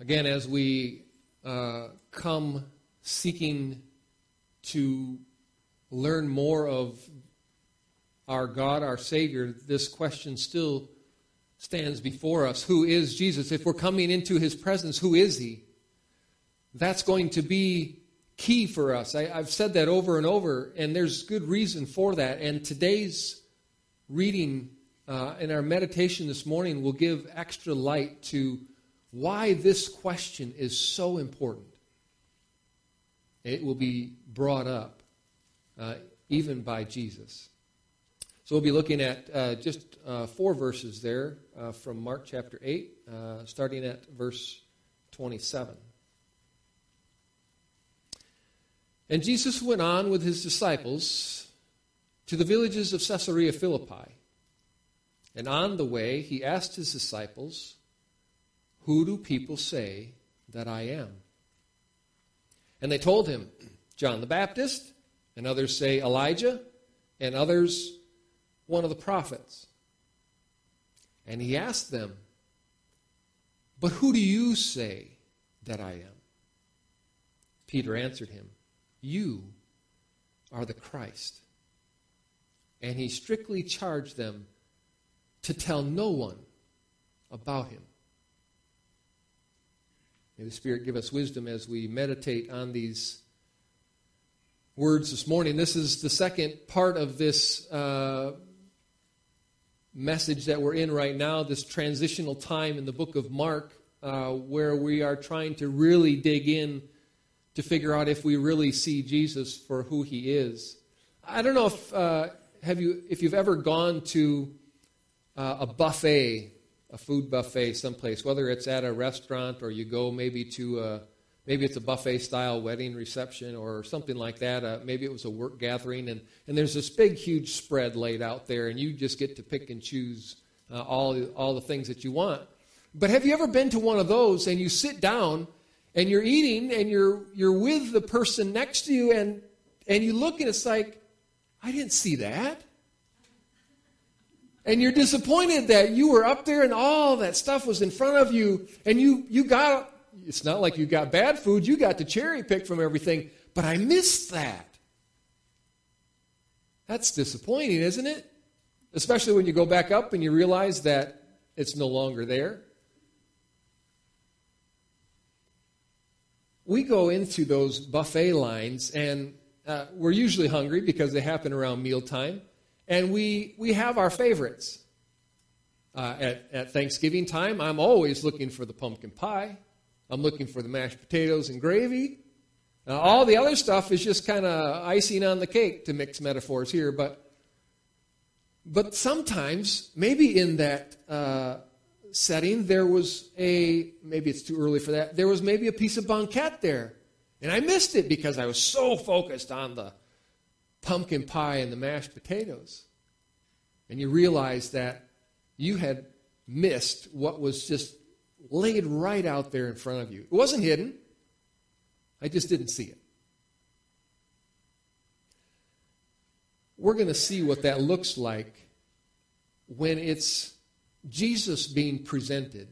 Again, as we uh, come seeking to learn more of our God, our Savior, this question still stands before us. Who is Jesus? If we're coming into His presence, who is He? That's going to be key for us. I, have said that over and over, and there's good reason for that. And today's reading uh, and our meditation this morning will give extra light to why this question is so important. It will be brought up uh, even by Jesus. So we'll be looking at uh, just uh, four verses there uh, from Mark chapter 8, uh, starting at verse 27. And Jesus went on with his disciples to the villages of Caesarea Philippi. And on the way, he asked his disciples, Who do people say that I am? And they told him, John the Baptist, and others say Elijah, and others one of the prophets. And he asked them, But who do you say that I am? Peter answered him, You are the Christ. And he strictly charged them to tell no one about him. May the Spirit give us wisdom as we meditate on these words this morning. This is the second part of this uh, message that we're in right now, this transitional time in the book of Mark, uh, where we are trying to really dig in to figure out if we really see Jesus for who he is. I don't know if uh, have you if you've ever gone to uh, a buffet, a food buffet someplace, whether it's at a restaurant or you go maybe to a maybe it's a buffet style wedding reception or something like that. Uh, maybe it was a work gathering, and, and there's this big, huge spread laid out there, and you just get to pick and choose uh, all, all the things that you want. But have you ever been to one of those and you sit down and you're eating and you're, you're with the person next to you, and, and you look and it's like, I didn't see that. And you're disappointed that you were up there and all that stuff was in front of you, and you, you got it's not like you got bad food, you got to cherry pick from everything, but I missed that. That's disappointing, isn't it? Especially when you go back up and you realize that it's no longer there. We go into those buffet lines and uh, we're usually hungry because they happen around mealtime, and we, we have our favorites. Uh, at, at Thanksgiving time, I'm always looking for the pumpkin pie. I'm looking for the mashed potatoes and gravy. Now, all the other stuff is just kind of icing on the cake to mix metaphors here, but but sometimes, maybe in that uh, setting, there was a maybe it's too early for that. There was maybe a piece of banquette there, and I missed it because I was so focused on the pumpkin pie and the mashed potatoes. And you realize that you had missed what was just laid right out there in front of you. It wasn't hidden, I just didn't see it. We're going to see what that looks like when it's Jesus being presented.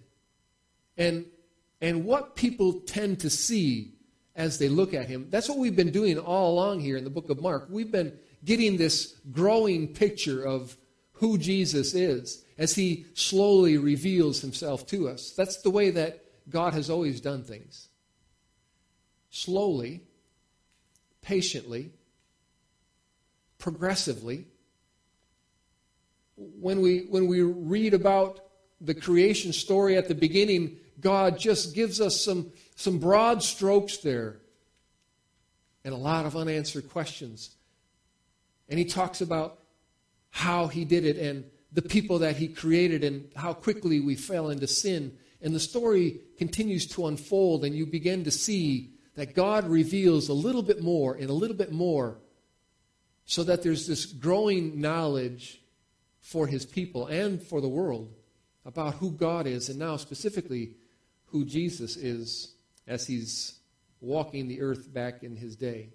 And, and what people tend to see as they look at him. That's what we've been doing all along here in the book of Mark. We've been getting this growing picture of who Jesus is as he slowly reveals himself to us. That's the way that God has always done things. Slowly, patiently, progressively. When we, when we read about the creation story at the beginning, God just gives us some, some broad strokes there and a lot of unanswered questions. And he talks about how he did it and the people that he created and how quickly we fell into sin. And the story continues to unfold, and you begin to see that God reveals a little bit more and a little bit more so that there's this growing knowledge for his people and for the world about who God is, and now specifically who Jesus is as he's walking the earth back in his day.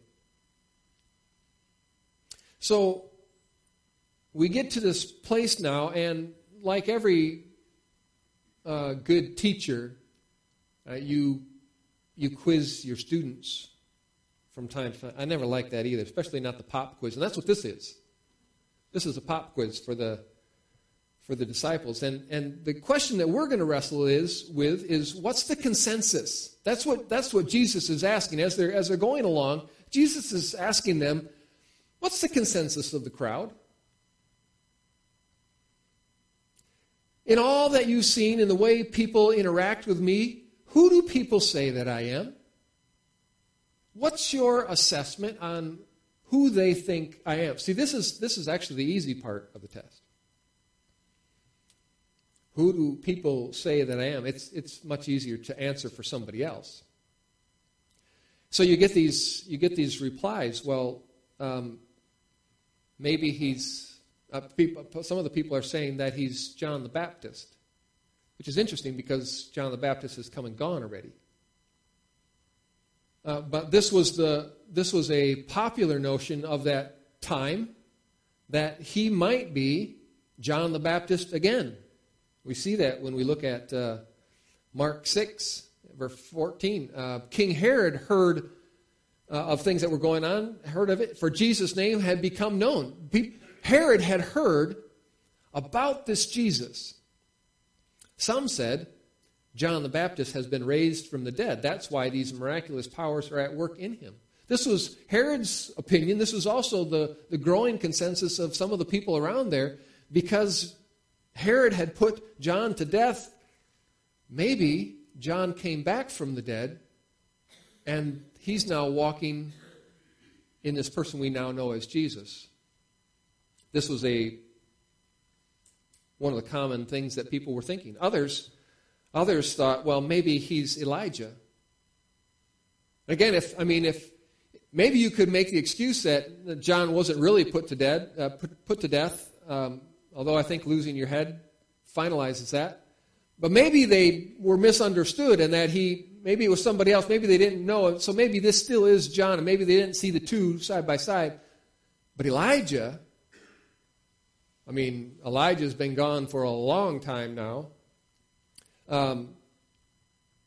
So, we get to this place now, and like every uh, good teacher, Uh, you, you quiz your students from time to time. I never liked that either, especially not the pop quiz. And that's what this is. This is a pop quiz for the, for the disciples. And, and the question that we're going to wrestle is, with is what's the consensus? That's what, that's what Jesus is asking. As they're, as they're going along, Jesus is asking them, what's the consensus of the crowd? In all that you've seen, in the way people interact with me, who do people say that I am? What's your assessment on who they think I am? See, this is, this is actually the easy part of the test. Who do people say that I am? It's, it's much easier to answer for somebody else. So you get these, you get these replies. Well, um, maybe he's uh, people, some of the people are saying that he's John the Baptist, which is interesting because John the Baptist has come and gone already. Uh, but this was, the, this was a popular notion of that time that he might be John the Baptist again. We see that when we look at uh, Mark 6, verse 14. Uh, King Herod heard uh, of things that were going on, heard of it, for Jesus' name had become known. Herod had heard about this Jesus. Some said, John the Baptist has been raised from the dead. That's why these miraculous powers are at work in him. This was Herod's opinion. This was also the, the growing consensus of some of the people around there because Herod had put John to death. Maybe John came back from the dead and he's now walking in this person we now know as Jesus. This was a one of the common things that people were thinking. Others, others thought, well, maybe he's Elijah. Again, if I mean, if maybe you could make the excuse that John wasn't really put to death, uh, put, put, to death. Um, although I think losing your head finalizes that. But maybe they were misunderstood, and that he maybe it was somebody else. Maybe they didn't know. So maybe this still is John, and maybe they didn't see the two side by side. But Elijah I mean, Elijah's been gone for a long time now. Um,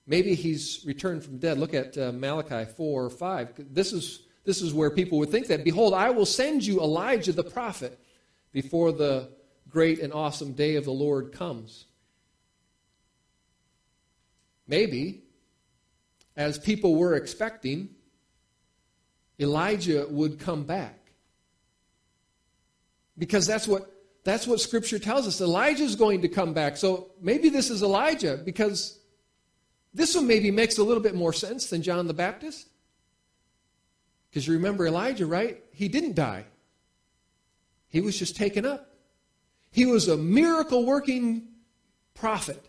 maybe he's returned from dead. Look at uh, Malachi 4 or 5. This is, this is where people would think that. Behold, I will send you Elijah the prophet before the great and awesome day of the Lord comes. Maybe, as people were expecting, Elijah would come back. Because that's what that's what Scripture tells us. Elijah is going to come back. So maybe this is Elijah because this one maybe makes a little bit more sense than John the Baptist. Because you remember Elijah, right? He didn't die, he was just taken up. He was a miracle working prophet.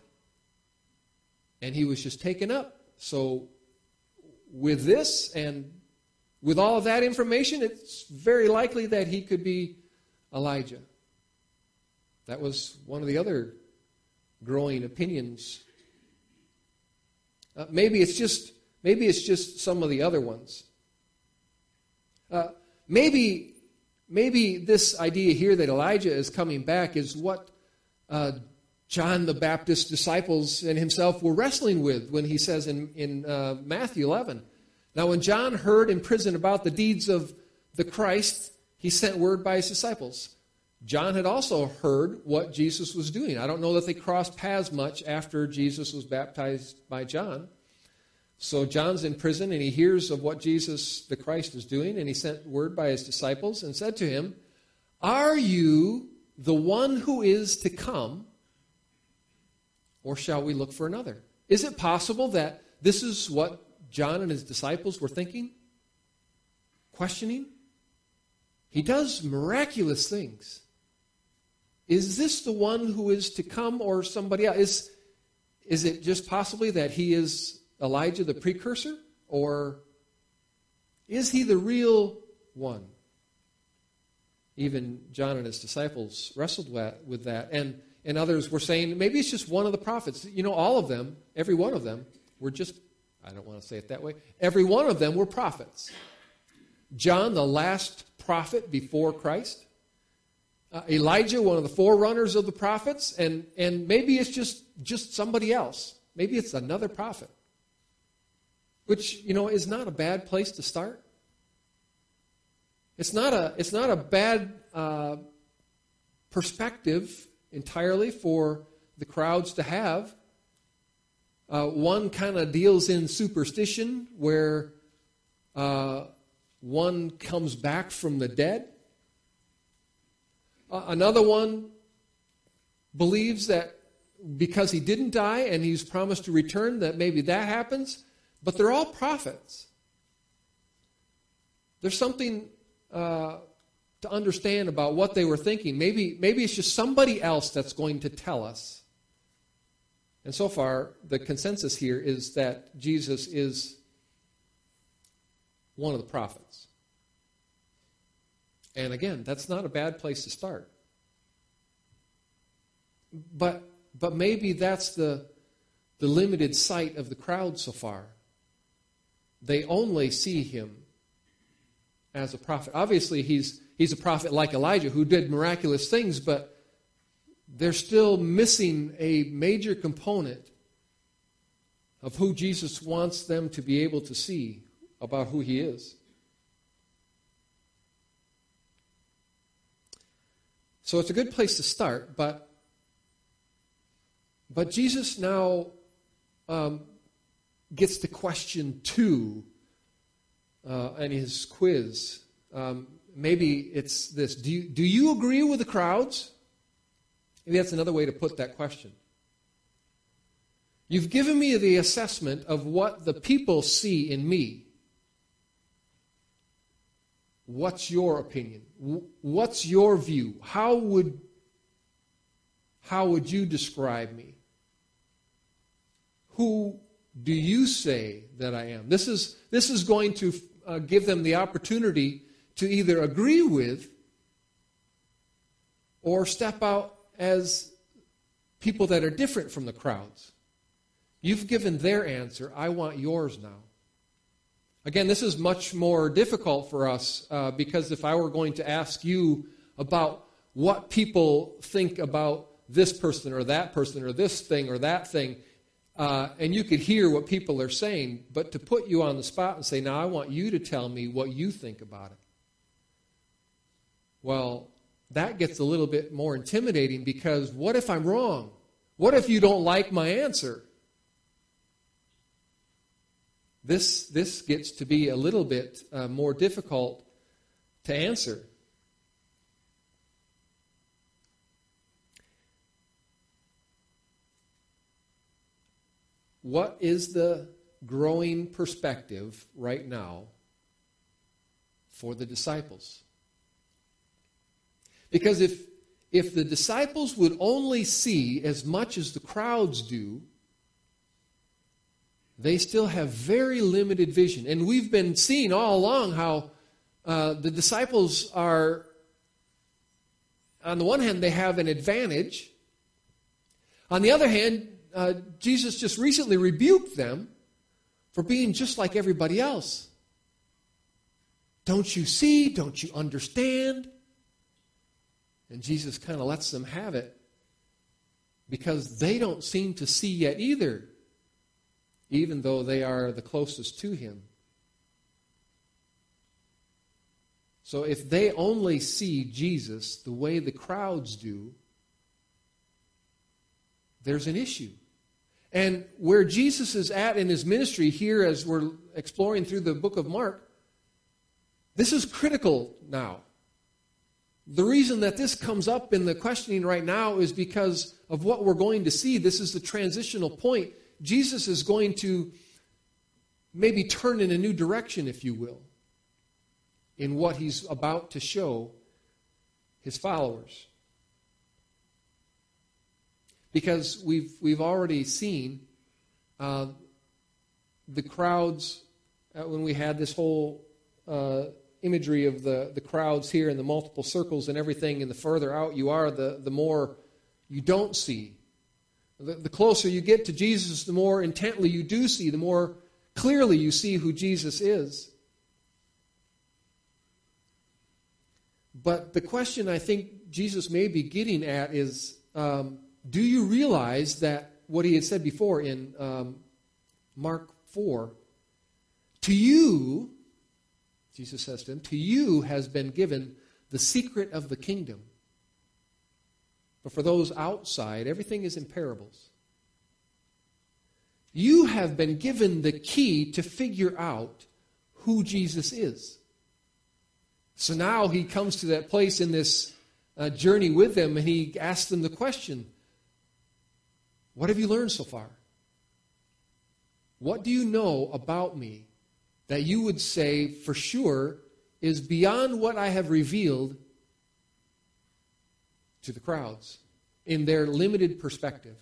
And he was just taken up. So, with this and with all of that information, it's very likely that he could be Elijah. That was one of the other growing opinions. Uh, maybe it's just maybe it's just some of the other ones. Uh, maybe maybe this idea here that Elijah is coming back is what uh, John the Baptist's disciples and himself were wrestling with when he says in, in uh, Matthew 11. Now, when John heard in prison about the deeds of the Christ, he sent word by his disciples John had also heard what Jesus was doing. I don't know that they crossed paths much after Jesus was baptized by John. So John's in prison and he hears of what Jesus the Christ is doing, and he sent word by his disciples and said to him, Are you the one who is to come, or shall we look for another? Is it possible that this is what John and his disciples were thinking? Questioning? He does miraculous things. Is this the one who is to come or somebody else? Is, is it just possibly that he is Elijah the precursor? Or is he the real one? Even John and his disciples wrestled with that. And, and others were saying maybe it's just one of the prophets. You know, all of them, every one of them, were just, I don't want to say it that way, every one of them were prophets. John, the last prophet before Christ, uh, Elijah, one of the forerunners of the prophets, and, and maybe it's just, just somebody else. Maybe it's another prophet. Which, you know, is not a bad place to start. It's not a, it's not a bad uh, perspective entirely for the crowds to have. Uh, one kind of deals in superstition, where uh, one comes back from the dead. Uh, another one believes that because he didn't die and he's promised to return, that maybe that happens. But they're all prophets. There's something uh, to understand about what they were thinking. Maybe, maybe it's just somebody else that's going to tell us. And so far, the consensus here is that Jesus is one of the prophets. And again, that's not a bad place to start. But, but maybe that's the, the limited sight of the crowd so far. They only see him as a prophet. Obviously, he's, he's a prophet like Elijah who did miraculous things, but they're still missing a major component of who Jesus wants them to be able to see about who he is. So it's a good place to start, but but Jesus now um, gets to question two uh, in his quiz. Um, maybe it's this do you, do you agree with the crowds? Maybe that's another way to put that question. You've given me the assessment of what the people see in me. What's your opinion? What's your view? How would, how would you describe me? Who do you say that I am? This is, this is going to uh, give them the opportunity to either agree with or step out as people that are different from the crowds. You've given their answer. I want yours now. Again, this is much more difficult for us uh, because if I were going to ask you about what people think about this person or that person or this thing or that thing, uh, and you could hear what people are saying, but to put you on the spot and say, now I want you to tell me what you think about it. Well, that gets a little bit more intimidating because what if I'm wrong? What if you don't like my answer? This, this gets to be a little bit uh, more difficult to answer. What is the growing perspective right now for the disciples? Because if, if the disciples would only see as much as the crowds do, they still have very limited vision. And we've been seeing all along how uh, the disciples are, on the one hand, they have an advantage. On the other hand, uh, Jesus just recently rebuked them for being just like everybody else. Don't you see? Don't you understand? And Jesus kind of lets them have it because they don't seem to see yet either, even though they are the closest to Him. So if they only see Jesus the way the crowds do, there's an issue. And where Jesus is at in his ministry here, as we're exploring through the book of Mark, this is critical now. The reason that this comes up in the questioning right now is because of what we're going to see. This is the transitional point. Jesus is going to maybe turn in a new direction, if you will, in what he's about to show his followers because we've, we've already seen uh, the crowds uh, when we had this whole uh, imagery of the, the crowds here and the multiple circles and everything, and the further out you are, the, the more you don't see. The, the closer you get to Jesus, the more intently you do see, the more clearly you see who Jesus is. But the question I think Jesus may be getting at is um, do you realize that what he had said before in um, Mark 4 To you, Jesus says to him, to you has been given the secret of the kingdom. But for those outside, everything is in parables. You have been given the key to figure out who Jesus is. So now he comes to that place in this uh, journey with them and he asks them the question What have you learned so far? What do you know about me that you would say for sure is beyond what I have revealed to the crowds in their limited perspective?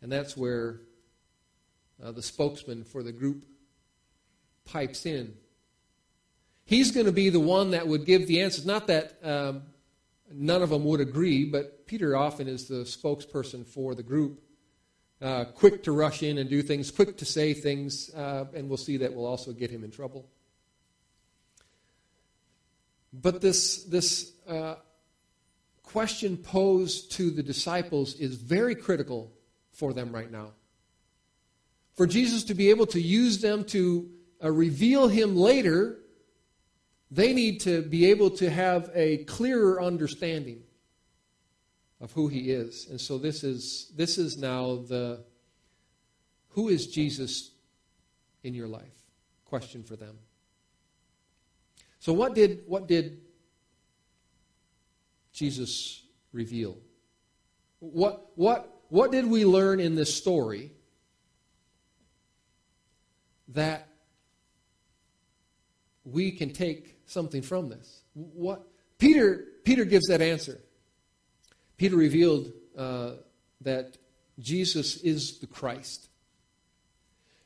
And that's where uh, the spokesman for the group pipes in. He's going to be the one that would give the answers. Not that um, none of them would agree, but Peter often is the spokesperson for the group. Uh, quick to rush in and do things, quick to say things, uh, and we'll see that will also get him in trouble. But this, this uh, question posed to the disciples is very critical for them right now. For Jesus to be able to use them to uh, reveal him later, they need to be able to have a clearer understanding of who he is. And so this is this is now the who is Jesus in your life? Question for them. So what did what did Jesus reveal? What what what did we learn in this story that we can take something from this? What Peter Peter gives that answer. Peter revealed uh, that Jesus is the Christ.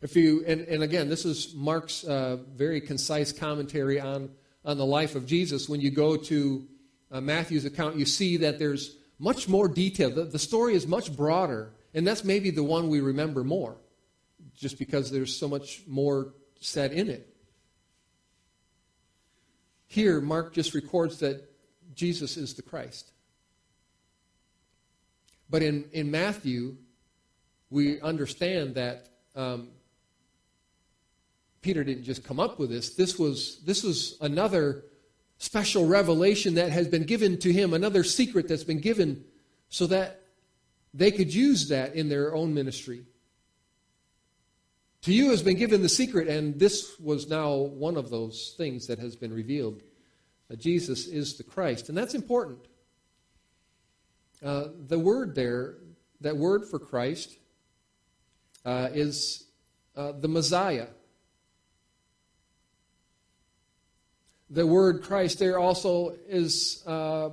If you and, and again, this is Mark's uh, very concise commentary on on the life of Jesus. When you go to uh, Matthew's account, you see that there's much more detail. The, the story is much broader, and that's maybe the one we remember more, just because there's so much more said in it. Here, Mark just records that Jesus is the Christ. But in, in Matthew, we understand that um, Peter didn't just come up with this. This was, this was another special revelation that has been given to him, another secret that's been given so that they could use that in their own ministry. To you has been given the secret, and this was now one of those things that has been revealed. That Jesus is the Christ. And that's important. Uh, the word there, that word for Christ, uh, is uh, the Messiah. the word Christ there also is uh,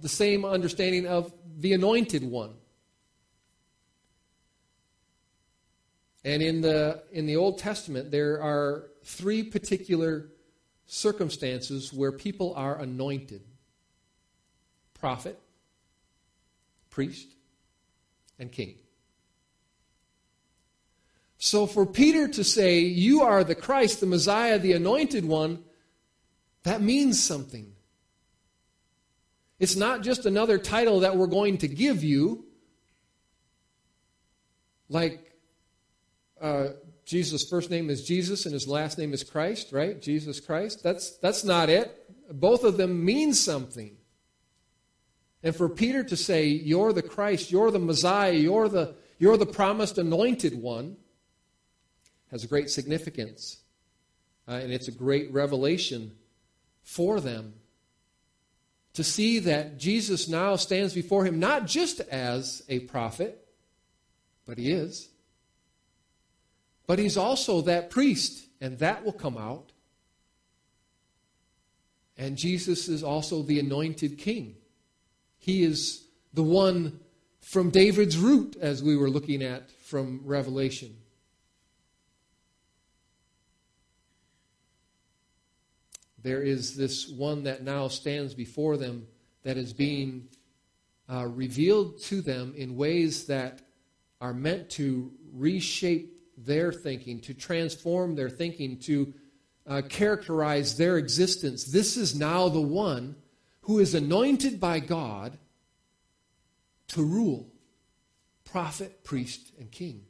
the same understanding of the anointed one. And in the, in the Old Testament, there are three particular circumstances where people are anointed prophet, priest, and king. So for Peter to say, You are the Christ, the Messiah, the anointed one, that means something. It's not just another title that we're going to give you, like uh, Jesus' first name is Jesus and his last name is Christ, right? Jesus Christ. That's, that's not it. Both of them mean something. And for Peter to say, You're the Christ, you're the Messiah, you're the, you're the promised anointed one, has a great significance. Uh, and it's a great revelation for them to see that Jesus now stands before him not just as a prophet, but he is, but he's also that priest, and that will come out. And Jesus is also the anointed king. He is the one from David's root, as we were looking at from Revelation. there is this one that now stands before them that is being uh, revealed to them in ways that are meant to reshape their thinking, to transform their thinking, to uh, characterize their existence. This is now the one who is anointed by God to rule prophet, priest, and king.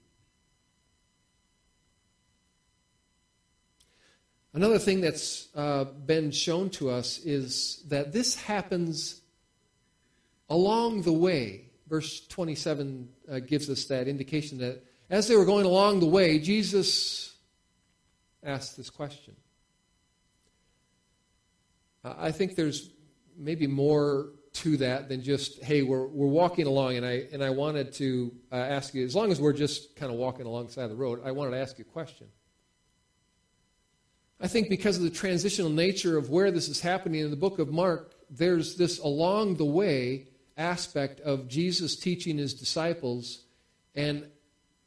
Another thing that's uh, been shown to us is that this happens along the way. Verse 27 uh, gives us that indication that as they were going along the way, Jesus asked this question. I think there's maybe more to that than just, hey, we're, we're walking along, and I, and I wanted to uh, ask you, as long as we're just kind of walking alongside the road, I wanted to ask you a question. I think because of the transitional nature of where this is happening in the book of Mark, there's this along the way aspect of Jesus teaching his disciples, and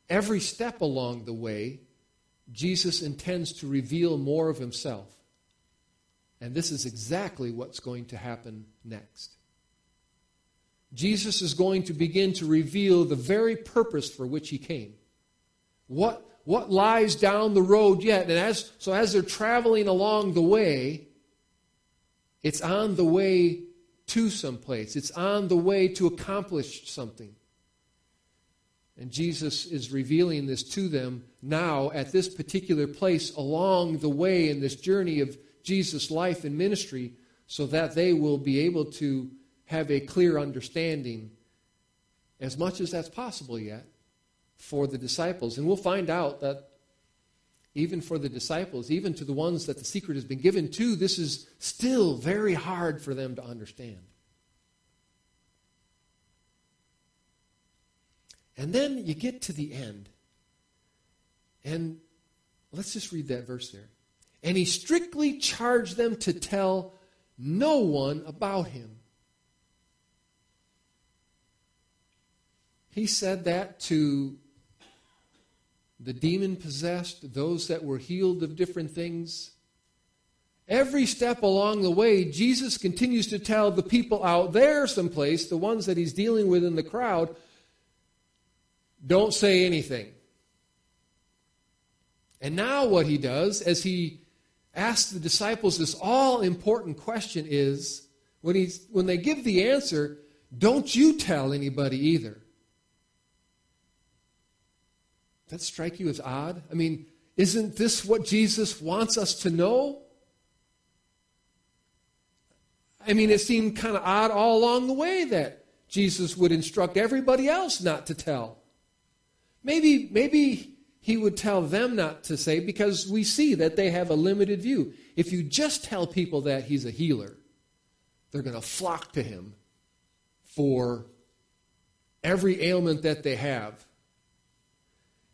every step along the way, Jesus intends to reveal more of himself. And this is exactly what's going to happen next. Jesus is going to begin to reveal the very purpose for which he came. What what lies down the road yet. And as, so as they're traveling along the way, it's on the way to someplace, it's on the way to accomplish something. And Jesus is revealing this to them now at this particular place along the way in this journey of Jesus' life and ministry so that they will be able to have a clear understanding, as much as that's possible yet, for the disciples. And we'll find out that even for the disciples, even to the ones that the secret has been given to, this is still very hard for them to understand. And then you get to the end. And let's just read that verse there. And he strictly charged them to tell no one about him. He said that to the demon possessed, those that were healed of different things. Every step along the way, Jesus continues to tell the people out there someplace, the ones that he's dealing with in the crowd, don't say anything. And now, what he does, as he asks the disciples this all important question, is when, he's, when they give the answer, don't you tell anybody either that strike you as odd? I mean, isn't this what Jesus wants us to know? I mean, it seemed kind of odd all along the way that Jesus would instruct everybody else not to tell. Maybe, maybe he would tell them not to say because we see that they have a limited view. If you just tell people that he's a healer, they're going to flock to him for every ailment that they have.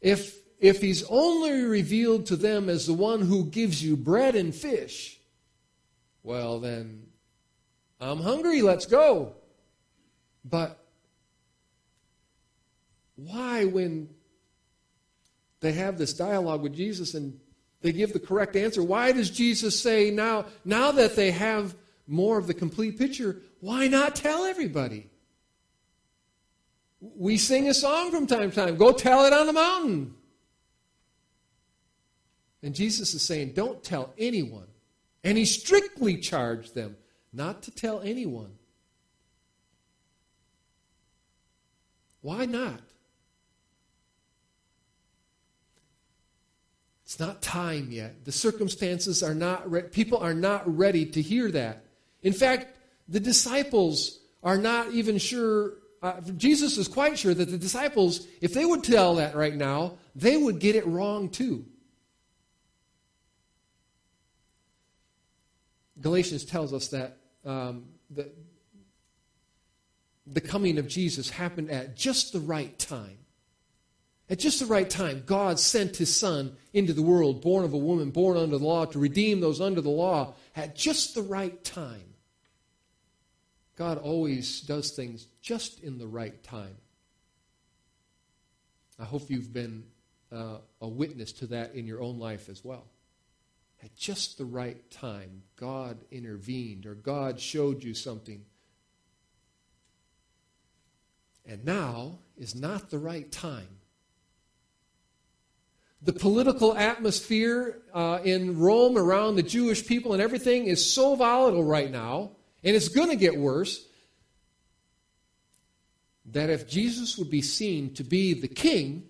If, if he's only revealed to them as the one who gives you bread and fish, well, then I'm hungry, let's go. But why, when they have this dialogue with Jesus and they give the correct answer, why does Jesus say now, now that they have more of the complete picture, why not tell everybody? We sing a song from time to time. Go tell it on the mountain. And Jesus is saying, don't tell anyone. And he strictly charged them not to tell anyone. Why not? It's not time yet. The circumstances are not re- people are not ready to hear that. In fact, the disciples are not even sure uh, Jesus is quite sure that the disciples, if they would tell that right now, they would get it wrong too. Galatians tells us that um, the, the coming of Jesus happened at just the right time. At just the right time, God sent his Son into the world, born of a woman, born under the law, to redeem those under the law at just the right time. God always does things just in the right time. I hope you've been uh, a witness to that in your own life as well. At just the right time, God intervened or God showed you something. And now is not the right time. The political atmosphere uh, in Rome around the Jewish people and everything is so volatile right now and it's going to get worse. that if Jesus would be seen to be the king,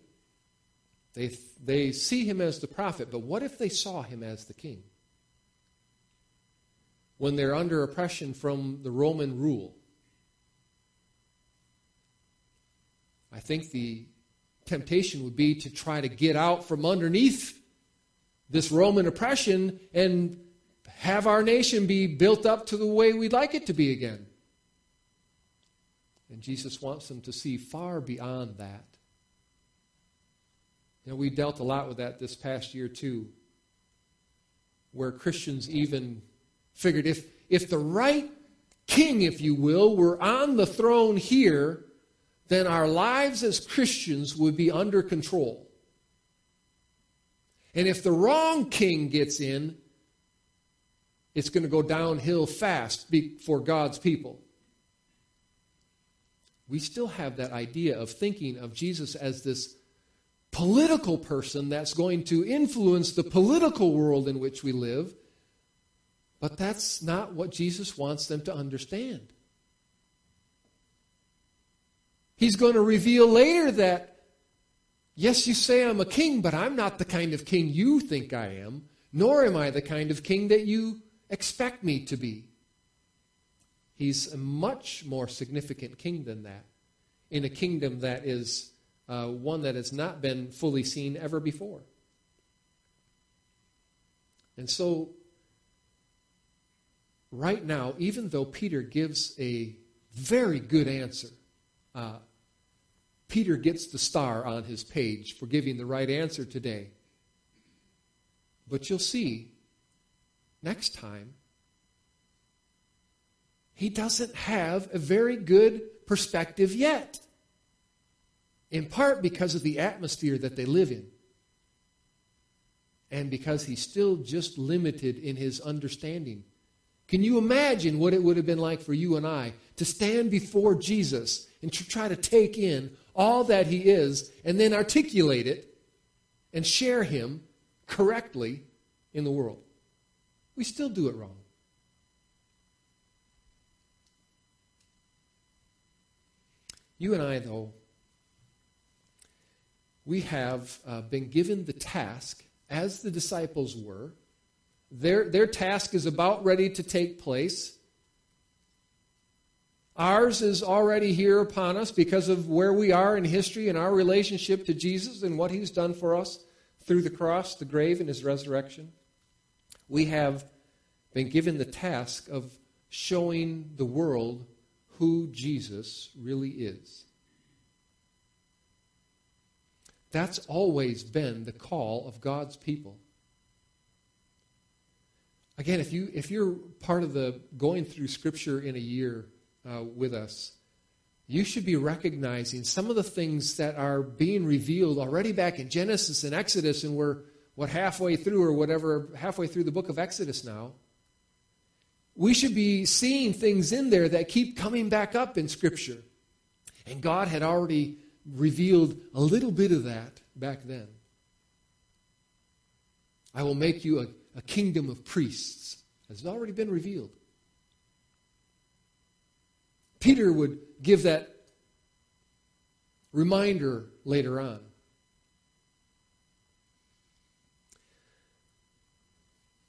they, they see him as the prophet, but what if they saw him as the king? When they're under oppression from the Roman rule. I think the temptation would be to try to get out from underneath this Roman oppression and have our nation be built up to the way we'd like it to be again. And Jesus wants them to see far beyond that. You know, we dealt a lot with that this past year, too, where Christians even figured if, if the right king, if you will, were on the throne here, then our lives as Christians would be under control. And if the wrong king gets in, it's going to go downhill fast for God's people. We still have that idea of thinking of Jesus as this political person that's going to influence the political world in which we live. But that's not what Jesus wants them to understand. He's going to reveal later that, yes, you say I'm a king, but I'm not the kind of king you think I am, nor am I the kind of king that you expect me to be. He's a much more significant king than that, in a kingdom that is uh, one that has not been fully seen ever before. And so, right now, even though Peter gives a very good answer, uh, Peter gets the star on his page for giving the right answer today. But you'll see next time, he doesn't have a very good perspective yet. In part because of the atmosphere that they live in. And because he's still just limited in his understanding. Can you imagine what it would have been like for you and I to stand before Jesus and to try to take in all that he is and then articulate it and share him correctly in the world? We still do it wrong. You and I, though, we have uh, been given the task, as the disciples were. Their, their task is about ready to take place. Ours is already here upon us because of where we are in history and our relationship to Jesus and what he's done for us through the cross, the grave, and his resurrection we have been given the task of showing the world who Jesus really is. That's always been the call of God's people. Again, if, you, if you're part of the going through Scripture in a year uh, with us, you should be recognizing some of the things that are being revealed already back in Genesis and Exodus, and we're what, halfway through or whatever, halfway through the book of Exodus now, we should be seeing things in there that keep coming back up in Scripture. And God had already revealed a little bit of that back then. I will make you a, a kingdom of priests. Has already been revealed. Peter would give that reminder later on.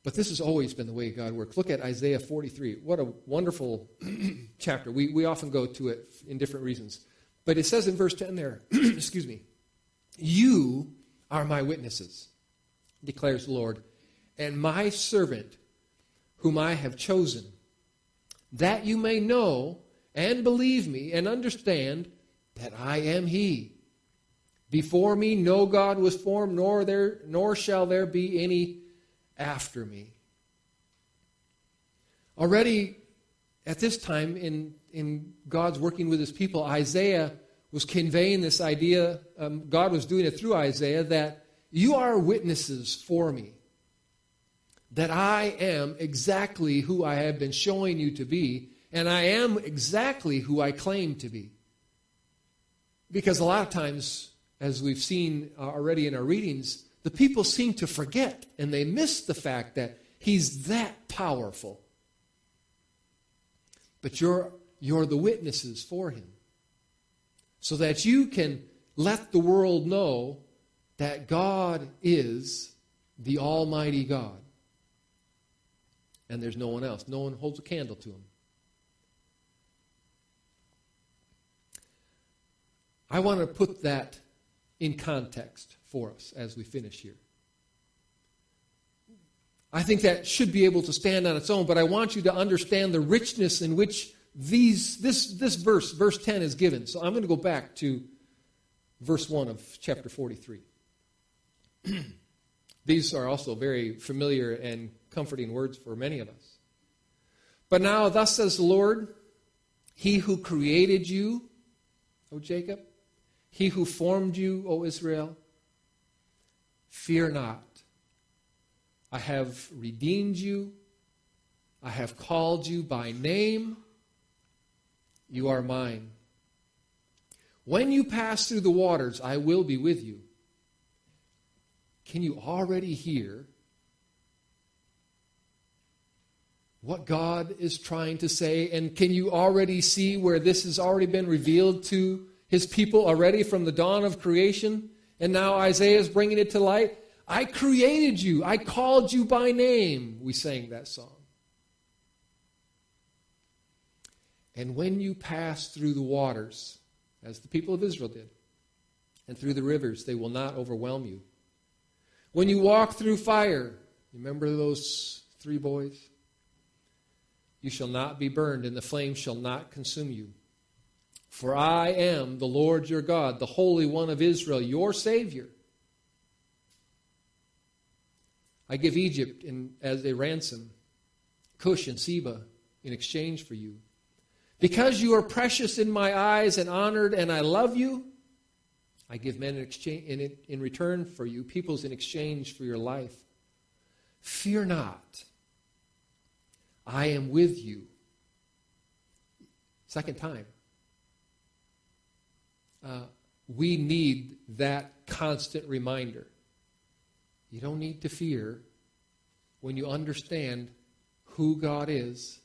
But this has always been the way God works. Look at Isaiah 43. What a wonderful chapter. We, we often go to it in different reasons. But it says in verse 10 there, excuse me, You are my witnesses, declares the Lord, and my servant, whom I have chosen, that you may know and believe me and understand that I am He. Before me no God was formed, nor, there, nor shall there be any after me. Already at this time in, in God's working with his people, Isaiah was conveying this idea, um, God was doing it through Isaiah, that you are witnesses for me. That I am exactly who I have been showing you to be, and I am exactly who I claim to be. Because a lot of times, as we've seen uh, already in our readings, the people seem to forget and they miss the fact that he's that powerful. But you're, you're the witnesses for him. so that you can let the world know that God is the Almighty God. And there's no one else. No one holds a candle to him. I want to put that in context for us as we finish here. I think that should be able to stand on its own, but I want you to understand the richness in which these, this, this verse, verse 10, is given. So I'm going to go back to verse 1 of chapter 43. These are also very familiar and comforting words for many of us. But now, thus says the Lord, He who created you, O Jacob, He who formed you, O Israel, fear not. I have redeemed you. I have called you by name. You are mine. When you pass through the waters, I will be with you. Can you already hear what God is trying to say? And can you already see where this has already been revealed to his people already from the dawn of creation? And now Isaiah is bringing it to light. I created you, I called you by name. We sang that song. And when you pass through the waters, as the people of Israel did, and through the rivers, they will not overwhelm you. When you walk through fire, remember those three boys? You shall not be burned, and the flame shall not consume you. For I am the Lord your God, the Holy One of Israel, your Savior. I give Egypt in, as a ransom, Cush and Seba in exchange for you. Because you are precious in my eyes and honored, and I love you, I give men in, exchange, in, in return for you, peoples in exchange for your life. Fear not. I am with you. Second time. Uh, we need that constant reminder. You don't need to fear when you understand who God is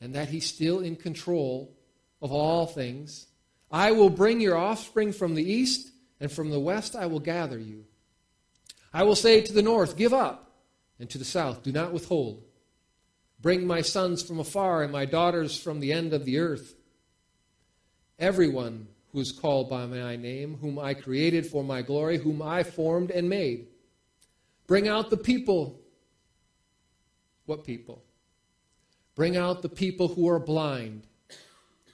and that He's still in control of all things. I will bring your offspring from the east, and from the west I will gather you. I will say to the north, Give up, and to the south, Do not withhold. Bring my sons from afar and my daughters from the end of the earth. Everyone who is called by my name, whom I created for my glory, whom I formed and made. Bring out the people. What people? Bring out the people who are blind,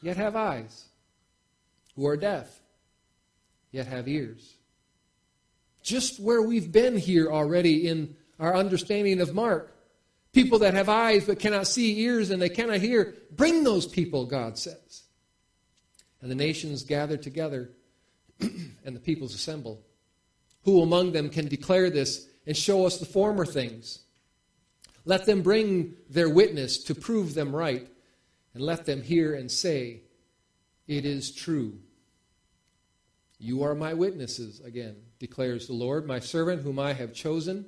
yet have eyes, who are deaf, yet have ears. Just where we've been here already in our understanding of Mark. People that have eyes but cannot see, ears and they cannot hear. Bring those people, God says. And the nations gather together and the peoples assemble. Who among them can declare this and show us the former things? Let them bring their witness to prove them right, and let them hear and say, It is true. You are my witnesses, again, declares the Lord, my servant whom I have chosen,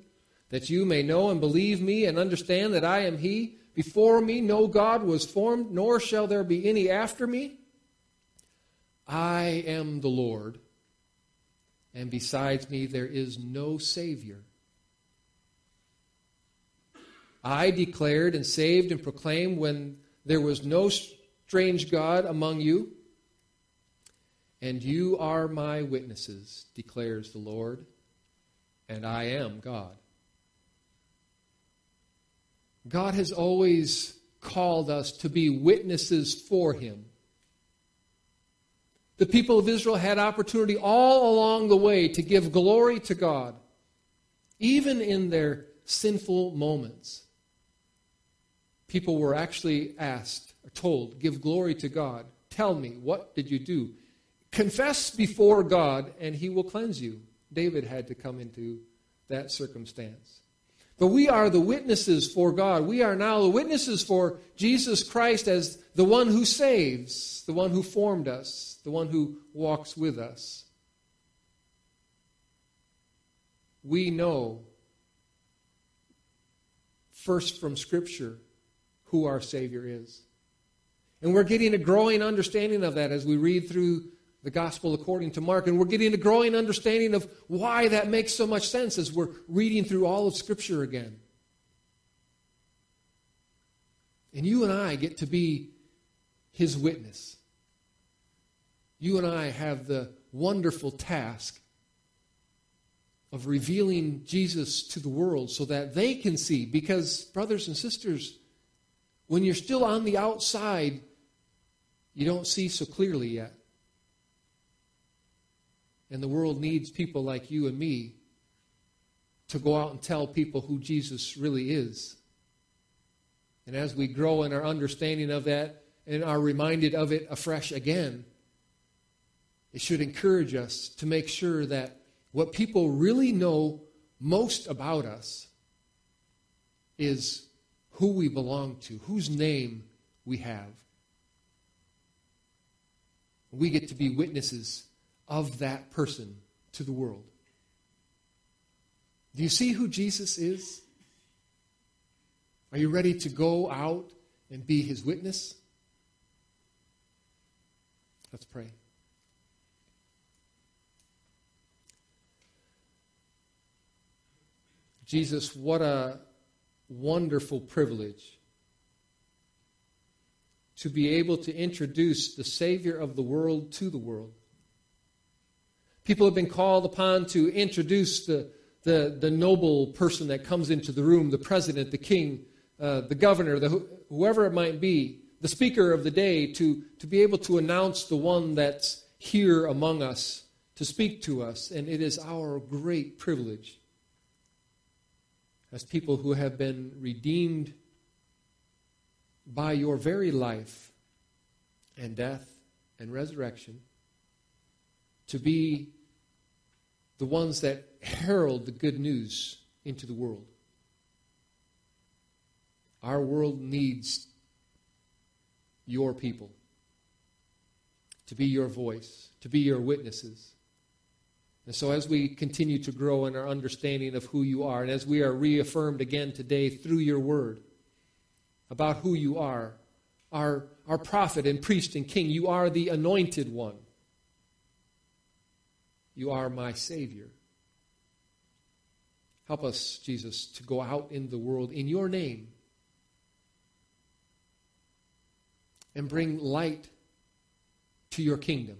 that you may know and believe me and understand that I am He. Before me no God was formed, nor shall there be any after me. I am the Lord, and besides me there is no Savior. I declared and saved and proclaimed when there was no strange God among you. And you are my witnesses, declares the Lord, and I am God. God has always called us to be witnesses for Him. The people of Israel had opportunity all along the way to give glory to God, even in their sinful moments people were actually asked, or told, give glory to God. Tell me, what did you do? Confess before God, and he will cleanse you. David had to come into that circumstance. But we are the witnesses for God. We are now the witnesses for Jesus Christ as the one who saves, the one who formed us, the one who walks with us. We know, first from Scripture, who our Savior is. And we're getting a growing understanding of that as we read through the gospel according to Mark, and we're getting a growing understanding of why that makes so much sense as we're reading through all of Scripture again. And you and I get to be his witness. You and I have the wonderful task of revealing Jesus to the world so that they can see. Because, brothers and sisters, when you're still on the outside, you don't see so clearly yet. And the world needs people like you and me to go out and tell people who Jesus really is. And as we grow in our understanding of that and are reminded of it afresh again, it should encourage us to make sure that what people really know most about us is who we belong to, whose name we have. We get to be witnesses of that person to the world. Do you see who Jesus is? Are you ready to go out and be his witness? Let's pray. Jesus, what a wonderful privilege to be able to introduce the Savior of the world to the world. People have been called upon to introduce the, the, the noble person that comes into the room, the president, the king, uh, the governor, the, whoever it might be, the speaker of the day, to, to be able to announce the one that's here among us, to speak to us. And it is our great privilege as people who have been redeemed by your very life and death and resurrection to be the ones that herald the good news into the world. Our world needs your people to be your voice, to be your witnesses. And so, as we continue to grow in our understanding of who you are, and as we are reaffirmed again today through your word about who you are, our, our prophet and priest and king, you are the anointed one. You are my Savior. Help us, Jesus, to go out in the world in your name and bring light to your kingdom.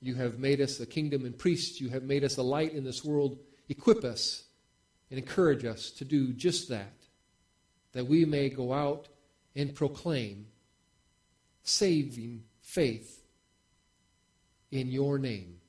You have made us a kingdom and priests. You have made us a light in this world. Equip us and encourage us to do just that, that we may go out and proclaim saving faith in your name.